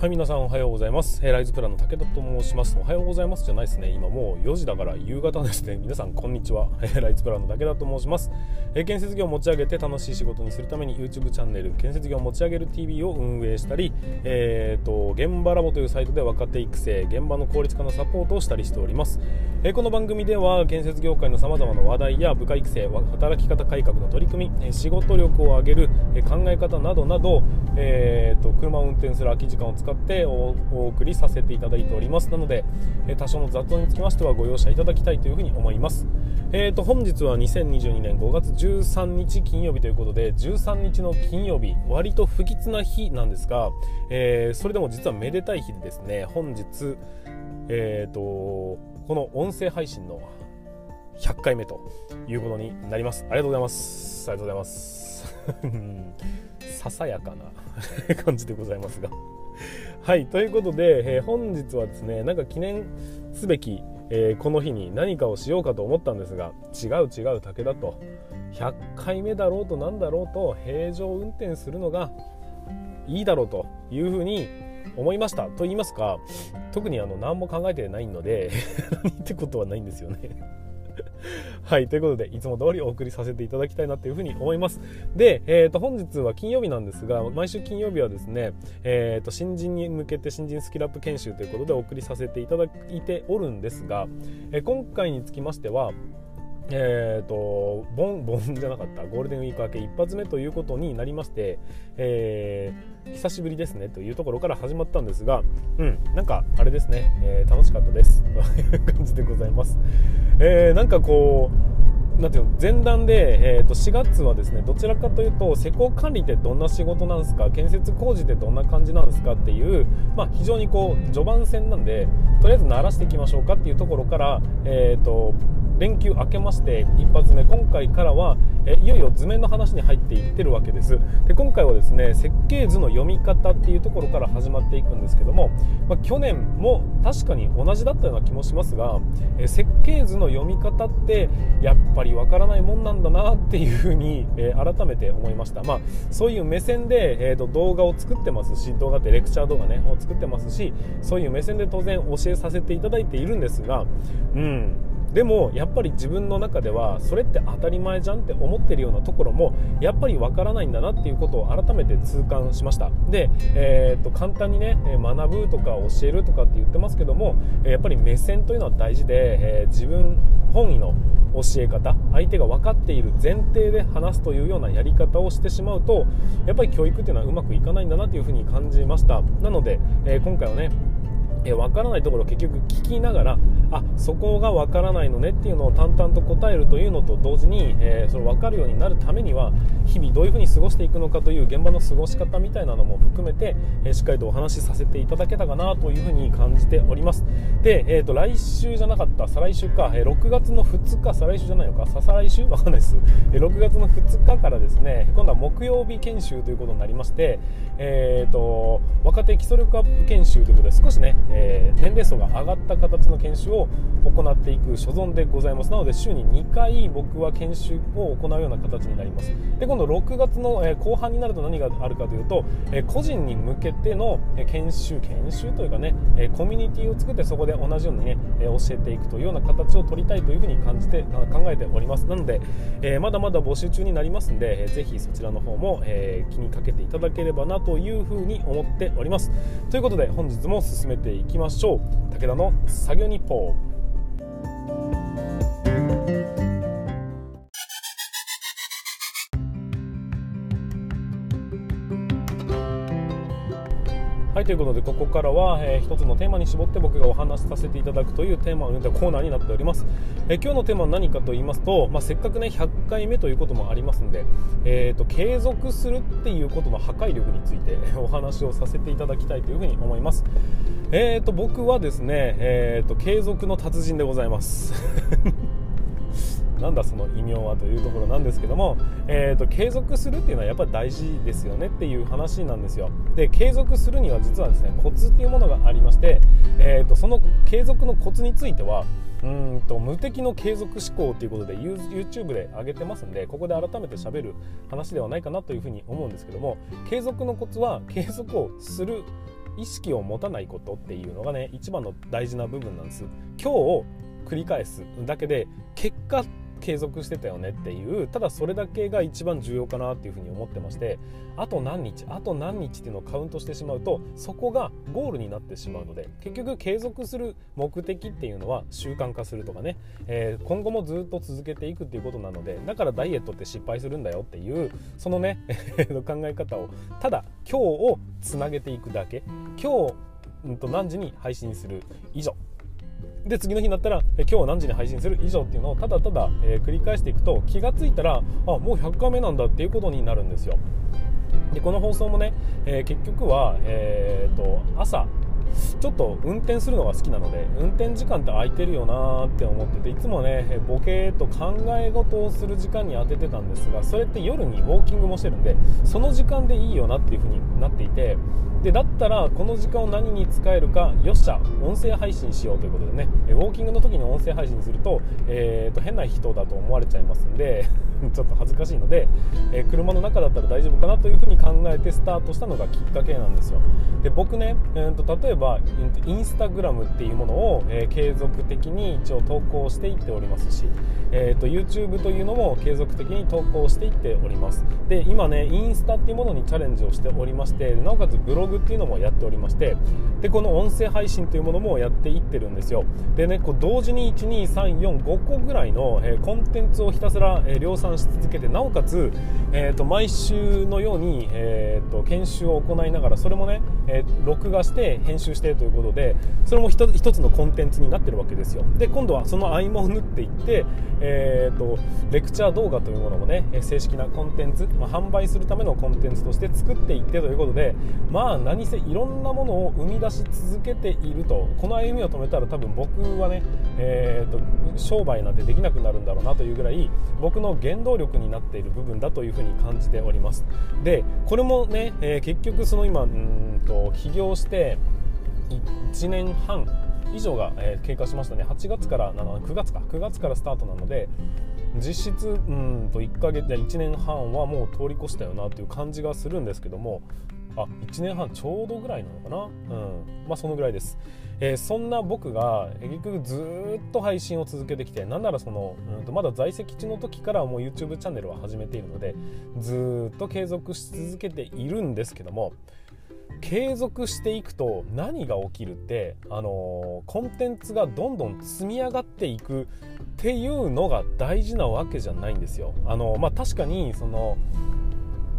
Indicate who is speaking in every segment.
Speaker 1: はい皆さんおはようございます。ライズプランの武田と申します。おはようございますじゃないですね。今もう4時だから夕方ですね。皆さんこんにちは。ライズプランの武田と申します。建設業を持ち上げて楽しい仕事にするために YouTube チャンネル建設業を持ち上げる TV を運営したりえーと現場ラボというサイトで若手育成現場の効率化のサポートをしたりしております。えこの番組では建設業界のさまざまな話題や部下育成働き方改革の取り組み仕事力を上げる考え方などなど、えーと車を運転する空き時間を使使ってお送りさせていただいております。なのでえ多少の雑音につきましてはご容赦いただきたいというふうに思います。えーと本日は2022年5月13日金曜日ということで13日の金曜日割と不吉な日なんですが、えー、それでも実はめでたい日でですね本日えーとこの音声配信の100回目ということになります。ありがとうございます。ありがとうございます。ささやかな 感じでございますが。はいということで、えー、本日はですねなんか記念すべき、えー、この日に何かをしようかと思ったんですが違う違う武田と100回目だろうと何だろうと平常運転するのがいいだろうというふうに思いました。と言いますか特にあの何も考えてないので 何ってことはないんですよね。はい、ということで、いつも通りお送りさせていただきたいなというふうに思います。で、えー、と、本日は金曜日なんですが、毎週金曜日はですね、えー、と、新人に向けて新人スキルアップ研修ということでお送りさせていただいておるんですが、えー、今回につきましては、えーと、ボン ボンじゃなかった。ゴールデンウィーク明け一発目ということになりまして、えー、久しぶりですねというところから始まったんですが、うん、なんかあれですね、えー、楽しかったです。という感じでございます。えー、なんかこうなんていうの前段で、えー、と4月はですねどちらかというと施工管理ってどんな仕事なんですか建設工事ってどんな感じなんですかっていう、まあ、非常にこう序盤戦なんでとりあえず慣らしていきましょうかっていうところから、えーと連休明けまして一発目今回からはえいよいよ図面の話に入っていってるわけです。で今回はですね設計図の読み方っていうところから始まっていくんですけども、まあ、去年も確かに同じだったような気もしますがえ設計図の読み方ってやっぱりわからないもんなんだなっていうふうに、え改めて思いました、まあ、そういう目線で、えーと、動画を作ってますし動画ってレクチャー動画ねを作ってますしそういう目線で当然教えさせていただいているんですがうん。でもやっぱり自分の中ではそれって当たり前じゃんって思ってるようなところもやっぱりわからないんだなっていうことを改めて痛感しました。で、えー、っと簡単にね学ぶとか教えるとかって言ってますけどもやっぱり目線というのは大事で、えー、自分本位の教え方相手が分かっている前提で話すというようなやり方をしてしまうとやっぱり教育っていうのはうまくいかないんだなというふうに感じました。なので、えー、今回はねえ分からないところを結局聞きながらあそこが分からないのねっていうのを淡々と答えるというのと同時に、えー、それ分かるようになるためには日々どういうふうに過ごしていくのかという現場の過ごし方みたいなのも含めて、えー、しっかりとお話しさせていただけたかなというふうに感じております。で、えーと、来週じゃなかった再来週か、えー、6月の2日再来週じゃないのかさ再来週？わかんないです、えー、6月の2日からですね今度は木曜日研修ということになりまして、えーと若手基礎力アップ研修ということで少しねえー、年齢層が上がった形の研修を行っていく所存でございます。なので週に2回僕は研修を行うような形になります。で今度6月の、え後半になると何があるかというと、え個人に向けての研修研修というかね、えコミュニティを作ってそこで同じようにね、え教えていくというような形を取りたいというふうに感じて考えております。なので、えまだまだ募集中になりますので、えー、ぜひそちらの方も、え気にかけていただければなというふうに思っております。ということで本日も進めていきましょう。武田の作業日報。ということでここからは、えー、一つのテーマに絞って僕がお話しさせていただくというテーマをコーナーになっております、えー、今日のテーマは何かと言いますと、まあ、せっかくね100回目ということもありますんで、えーと、継続するっていうことの破壊力について お話をさせていただきたいというふうに思います。えーと僕はですね、えーと継続の達人でございます。なんだその異名はというところなんですけども、えーと、継続するっていうのはやっぱり大事ですよねっていう話なんですよ。で継続するには実はですねコツっていうものがありまして、えーと、その継続のコツについてはうんと無敵の継続思考ということで YouTube で上げてますんでここで改めて喋る話ではないかなというふうに思うんですけども継続のコツは継続をする意識を持たないことっていうのがね一番の大事な部分なんです。今日を繰り返すだけで結果継続してたよねっていうただそれだけが一番重要かなっていうふうに思ってましてあと何日あと何日っていうのをカウントしてしまうとそこがゴールになってしまうので結局継続する目的っていうのは習慣化するとかね、えー、今後もずっと続けていくっていうことなのでだからダイエットって失敗するんだよっていうそのね 考え方をただ今日をつなげていくだけ。今日、うん、と何時に配信する以上。で次の日になったらえ今日何時に配信する？以上っていうのをただただ、えー、繰り返していくと気がついたらあもう100回目なんだっていうことになるんですよ。でこの放送もね、えー、結局は、えーと朝ちょっと運転するのが好きなので運転時間って空いてるよなって思ってていつもねボケと考え事をする時間に当ててたんですがそれって夜にウォーキングもしてるんでその時間でいいよなっていう風になっていてでだったらこの時間を何に使えるかよっしゃ音声配信しようということでね。ウォーキングの時に音声配信すると,、えー、と変な人だと思われちゃいますんで ちょっと恥ずかしいので、えー、車の中だったら大丈夫かなというふうに考えてスタートしたのがきっかけなんですよ。で僕ね、えー、と例えばインスタグラムっていうものを、えー、継続的に一応投稿していっておりますし、えーと、YouTube というのも継続的に投稿していっております。で今ねインスタっていうものにチャレンジをしておりましてなおかつブログっていうのもやっておりましてでこの音声配信というものもやっていってるんですよ。でねこう同時に12345個ぐらいの、えー、コンテンツをひたすら、えー、量産し続けてなおかつ、えーと、毎週のように、えーと、研修を行いながらそれもね、えー、録画して編集してということでそれも一つのコンテンツになってるわけですよ。で今度はその合間を縫っていって、えーと、レクチャー動画というものもね正式なコンテンツ、まあ、販売するためのコンテンツとして作っていってということでまあ何せいろんなものを生み出し続けているとこの歩みを止めたら多分僕はね、えーと、商売なんてできなくなるんだろうなというぐらい僕の原動力になっている部分だというふうに感じております。でこれもね、えー、結局その今うんと起業して1年半以上が、えー、経過しましたね。8月から9月か。9月からスタートなので実質うんと1ヶ月1年半はもう通り越したよなという感じがするんですけどもあ1年半ちょうどぐらいなのかな？うん。まあそのぐらいです、えー、そんな僕が結局ずっと配信を続けてきてなんならその、うん、とまだ在籍地の時からもう YouTube チャンネルは始めているのでずっと継続し続けているんですけども継続していくと何が起きるって、あのー、コンテンツがどんどん積み上がっていくっていうのが大事なわけじゃないんですよ。あのー、まあ、確かにその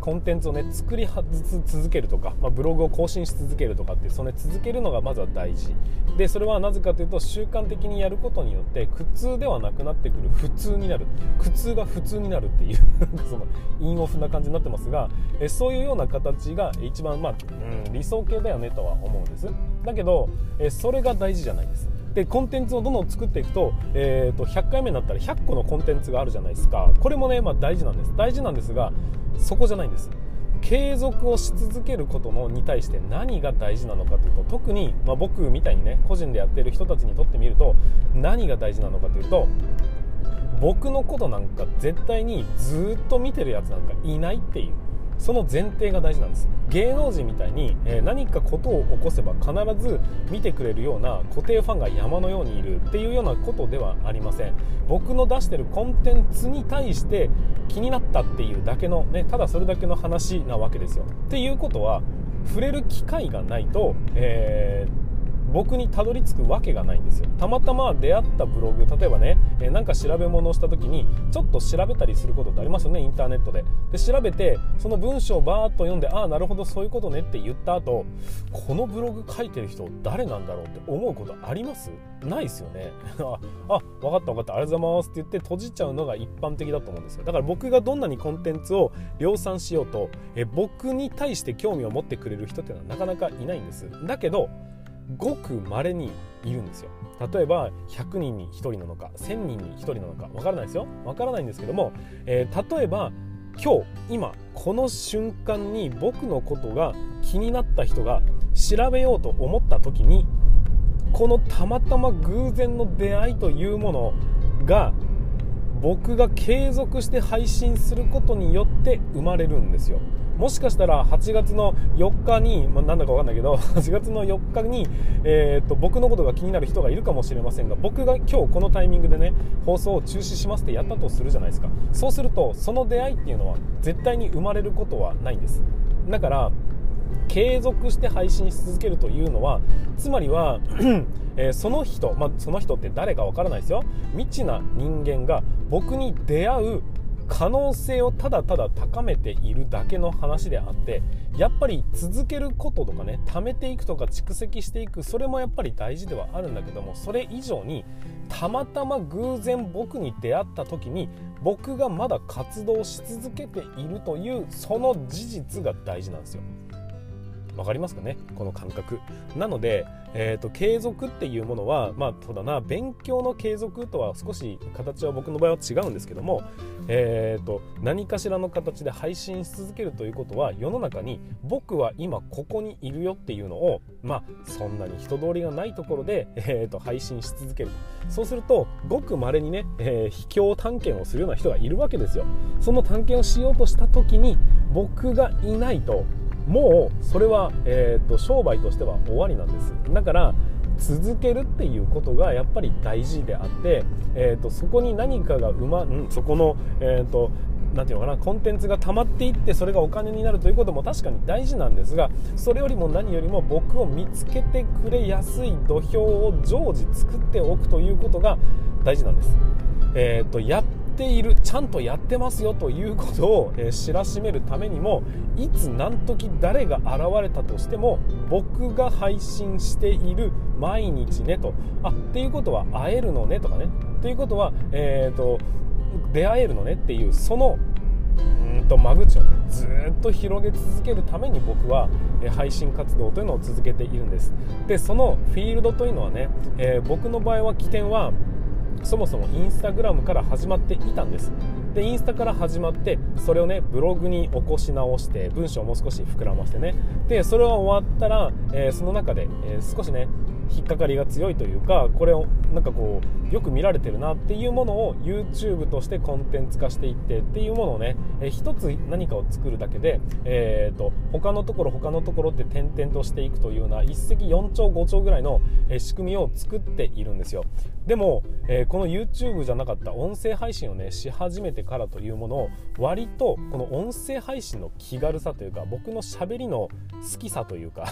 Speaker 1: コンテンツをね作り続けるとか、まあ、ブログを更新し続けるとかってその、ね、続けるのがまずは大事。でそれはなぜかというと習慣的にやることによって苦痛ではなくなってくる普通になる。苦痛が普通になるっていう そのインオフな感じになってますがえそういうような形が一番、まあうん、理想形だよねとは思うんです。だけどえそれが大事じゃないです。でコンテンツをどんどん作っていくと,、えーと、100回目になったら100個のコンテンツがあるじゃないですか。これもね、まあ、大事なんです。大事なんですがそこじゃないんです。継続をし続けることのに対して何が大事なのかというと特に、まあ、僕みたいにね個人でやってる人たちにとってみると何が大事なのかというと僕のことなんか絶対にずっと見てるやつなんかいないっていう。その前提が大事なんです。芸能人みたいに、え、何かことを起こせば必ず見てくれるような固定ファンが山のようにいるっていうようなことではありません。僕の出してるコンテンツに対して気になったっていうだけの、ね、ただそれだけの話なわけですよ。っていうことは触れる機会がないと、えー僕にたどり着くわけがないんですよ。たまたま出会ったブログ例えばね、えー、なんか調べ物をした時にちょっと調べたりすることってありますよねインターネットで。で調べてその文章をバーッと読んでああなるほどそういうことねって言った後このブログ書いてる人誰なんだろうって思うことあります？ないですよね。ああ分かった分かった。ありがとうございますって言って閉じちゃうのが一般的だと思うんですよ。だから僕がどんなにコンテンツを量産しようとえ僕に対して興味を持ってくれる人っていうのはなかなかいないんです。だけどごく稀にいるんですよ。例えば100人に1人なのか1000人に1人なのかわからないですよ。わからないんですけども、えー、例えば今日今この瞬間に僕のことが気になった人が調べようと思った時にこのたまたま偶然の出会いというものが僕が継続して配信することによって生まれるんですよ。もしかしたら8月の4日に、まあ、なんだか分かんないけど 8月の4日に、えーと、僕のことが気になる人がいるかもしれませんが僕が今日このタイミングでね放送を中止しますってやったとするじゃないですか。そうするとその出会いっていうのは絶対に生まれることはないんです。だから継続して配信し続けるというのはつまりは えー、その人、まあ、その人って誰かわからないですよ。未知な人間が僕に出会う可能性をただただ高めているだけの話であってやっぱり続けることとかね貯めていくとか蓄積していくそれもやっぱり大事ではあるんだけどもそれ以上にたまたま偶然僕に出会った時に僕がまだ活動し続けているというその事実が大事なんですよ。分かりますかね？この感覚。なので、えーと、継続っていうものはまあそうだな。勉強の継続とは少し形は僕の場合は違うんですけども、えーと、何かしらの形で配信し続けるということは世の中に僕は今ここにいるよっていうのをまあそんなに人通りがないところで、えーと、配信し続けるそうするとごくまれにね、えー、秘境探検をするような人がいるわけですよ。その探検をしようとした時に僕がいないともうそれは、えーと、商売としては終わりなんですだから続けるっていうことがやっぱり大事であって、えーと、そこに何かがうま、ん、そこの、えーと、なていうのかなコンテンツが溜まっていってそれがお金になるということも確かに大事なんですがそれよりも何よりも僕を見つけてくれやすい土俵を常時作っておくということが大事なんです。えーと、やっているちゃんとやってますよということを、え、知らしめるためにもいつ何時誰が現れたとしても僕が配信している毎日ねと。あっていうことは会えるのねとかね。ということは、えーと、出会えるのねっていうそのうんと間口を、ずっと広げ続けるために僕は、え配信活動というのを続けているんです。でそのフィールドというのはね、えー、僕の場合は起点はそもそもインスタグラムから始まっていたんです。でインスタから始まってそれをねブログに起こし直して文章をもう少し膨らませてね。でそれが終わったら、えー、その中で、えー、少しね引っかかりが強いというかこれをなんかこうよく見られてるなっていうものを YouTube としてコンテンツ化していってっていうものをね、えー、一つ何かを作るだけで、えーと、他のところ他のところって点々としていくというような一石4鳥5鳥ぐらいの、えー、仕組みを作っているんですよ。でも、えー、この YouTube じゃなかった音声配信をねし始めてからというものを割とこの音声配信の気軽さというか僕のしゃべりの好きさというか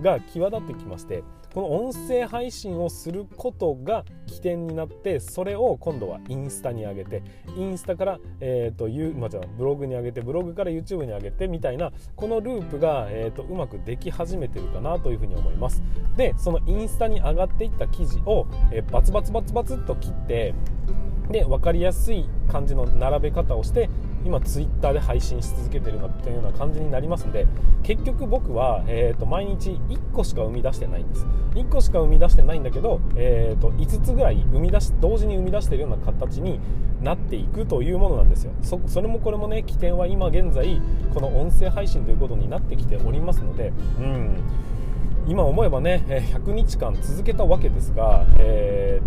Speaker 1: が際立ってきましてこの音声配信をすることが起点になってそれを今度はインスタに上げてインスタから、えーとまあ、じゃブログに上げてブログから YouTube に上げてみたいなこのループが、えーと、うまくでき始めてるかなというふうに思います。でそのインスタに上がっていった記事を、えー、バツバツバツバツっと切ってで分かりやすい感じの並べ方をして今ツイッターで配信し続けてるなというような感じになりますので結局僕は、えーと、毎日1個しか生み出してないんです。1個しか生み出してないんだけど、えーと、5つぐらい生み出し同時に生み出してるような形になっていくというものなんですよ。そそれもこれもね起点は今現在この音声配信ということになってきておりますのでうん。今思えばね100日間続けたわけですが、え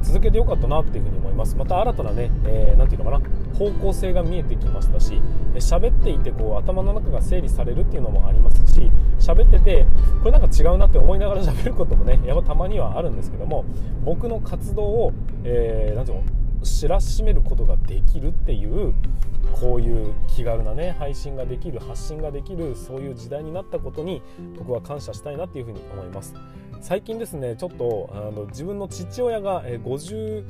Speaker 1: ー、続けてよかったなっていうふうに思います。また新たなね、えー、ていうのかな方向性が見えてきましたし喋っていてこう頭の中が整理されるっていうのもありますし喋っててこれなんか違うなって思いながら 喋ることもねやっぱたまにはあるんですけども僕の活動を、えー、ていうの知らしめることができるっていうこういう気軽なね配信ができる発信ができるそういう時代になったことに僕は感謝したいなっていうふうに思います。最近ですねちょっとあの自分の父親が53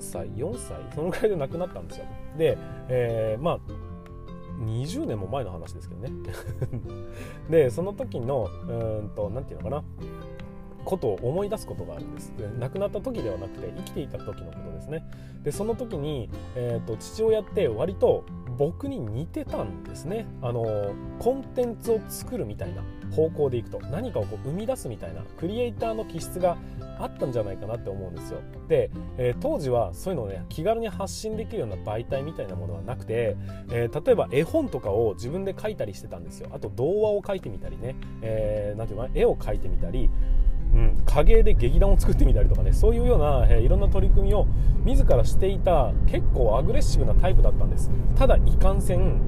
Speaker 1: 歳4歳そのくらいで亡くなったんですよ。で、えー、まあ20年も前の話ですけどね。でその時のうんと何て言うのかな。ことを思い出すことがあるんです。で亡くなった時ではなくて生きていた時のことですね。でその時に、えーと、父親って割と僕に似てたんですね。あのコンテンツを作るみたいな。方向でいくと何かをこう生み出すみたいなクリエイターの気質があったんじゃないかなって思うんですよ。で、えー、当時はそういうのをね気軽に発信できるような媒体みたいなものはなくて、えー、例えば絵本とかを自分で描いたりしてたんですよ。あと童話を描いてみたりね、えー、ていうの絵を描いてみたりうん、影で劇団を作ってみたりとかねそういうような、えー、いろんな取り組みを自らしていた結構アグレッシブなタイプだったんです。ただいかんせん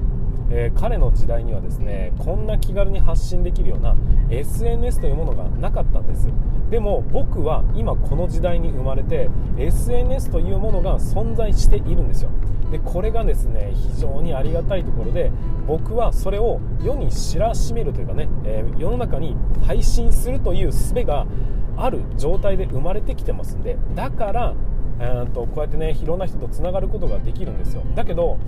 Speaker 1: えー、彼の時代にはですねこんな気軽に発信できるような SNS というものがなかったんです。でも僕は今この時代に生まれて SNS というものが存在しているんですよ。でこれがですね非常にありがたいところで僕はそれを世に知らしめるというかね、えー、世の中に配信するという術がある状態で生まれてきてますんでだからえー、とこうやってねいろんな人とつながることができるんですよ。だけど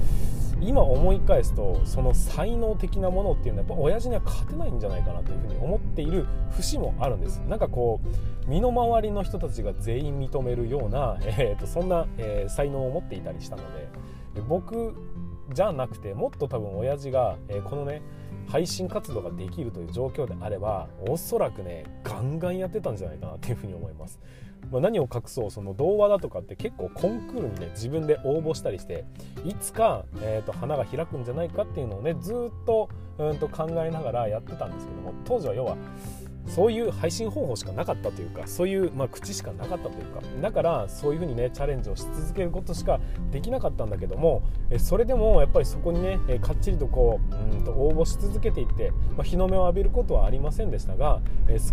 Speaker 1: 今思い返すとその才能的なものっていうのはやっぱ親父には勝てないんじゃないかなというふうに思っている節もあるんです。なんかこう身の回りの人たちが全員認めるような、えー、とそんな、えー、才能を持っていたりしたので僕じゃなくてもっと多分親父が、え、このね配信活動ができるという状況であればおそらくねガンガンやってたんじゃないかなっていうふうに思います。まあ、何を隠そうその童話だとかって結構コンクールにね自分で応募したりしていつか、えーと、花が開くんじゃないかっていうのをねずっとうんと考えながらやってたんですけども当時は要はそういう配信方法しかなかったというかそういう、まあ、口しかなかったというかだからそういうふうにねチャレンジをし続けることしかできなかったんだけどもそれでもやっぱりそこにねかっちりとこううんと応募し続けていって、まあ、日の目を浴びることはありませんでしたが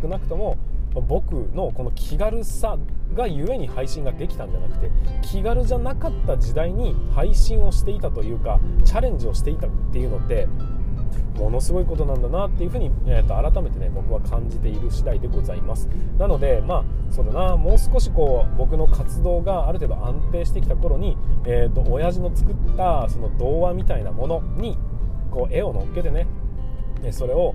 Speaker 1: 少なくとも僕のこの気軽さがゆえに配信ができたんじゃなくて気軽じゃなかった時代に配信をしていたというかチャレンジをしていたっていうのってものすごいことなんだなっていうふうに、えー、と改めてね僕は感じている次第でございます。なのでまあそうだな。もう少しこう僕の活動がある程度安定してきた頃に、えー、と親父の作ったその童話みたいなものにこう絵を乗っけてねそれを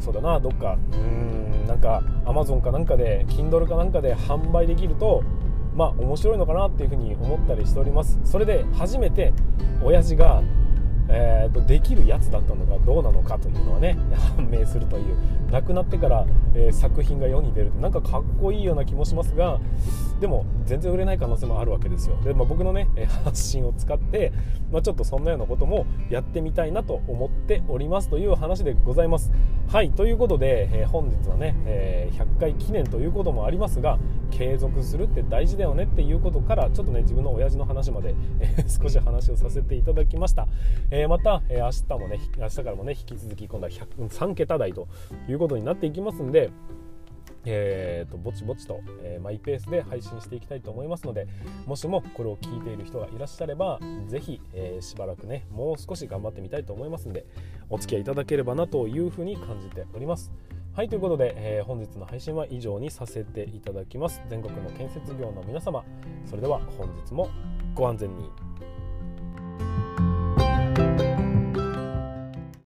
Speaker 1: そうだなどっかうーんなんか Amazon かなんかで Kindle かなんかで販売できるとまあ面白いのかなっていうふうに思ったりしております。それで初めて親父がえーと、できるやつだったのかどうなのかというのはね 判明するという。亡くなってから、えー、作品が世に出るってなんかかっこいいような気もしますがでも全然売れない可能性もあるわけですよ。で、まあ、僕のね発信を使って、まあ、ちょっとそんなようなこともやってみたいなと思っておりますという話でございます。はいということで、えー、本日はね、えー、100回記念ということもありますが継続するって大事だよねっていうことからちょっとね自分の親父の話まで、え少し話をさせていただきました、えー、また、えー、明日もね明日からもね引き続き今度は3桁台ということになっていきますんでえーと、ぼちぼちと、えー、マイペースで配信していきたいと思いますのでもしもこれを聞いている人がいらっしゃれば是非、えー、しばらくねもう少し頑張ってみたいと思いますのでお付き合いいただければなというふうに感じております。はいということで、えー、本日の配信は以上にさせていただきます。全国の建設業の皆様それでは本日もご安全に。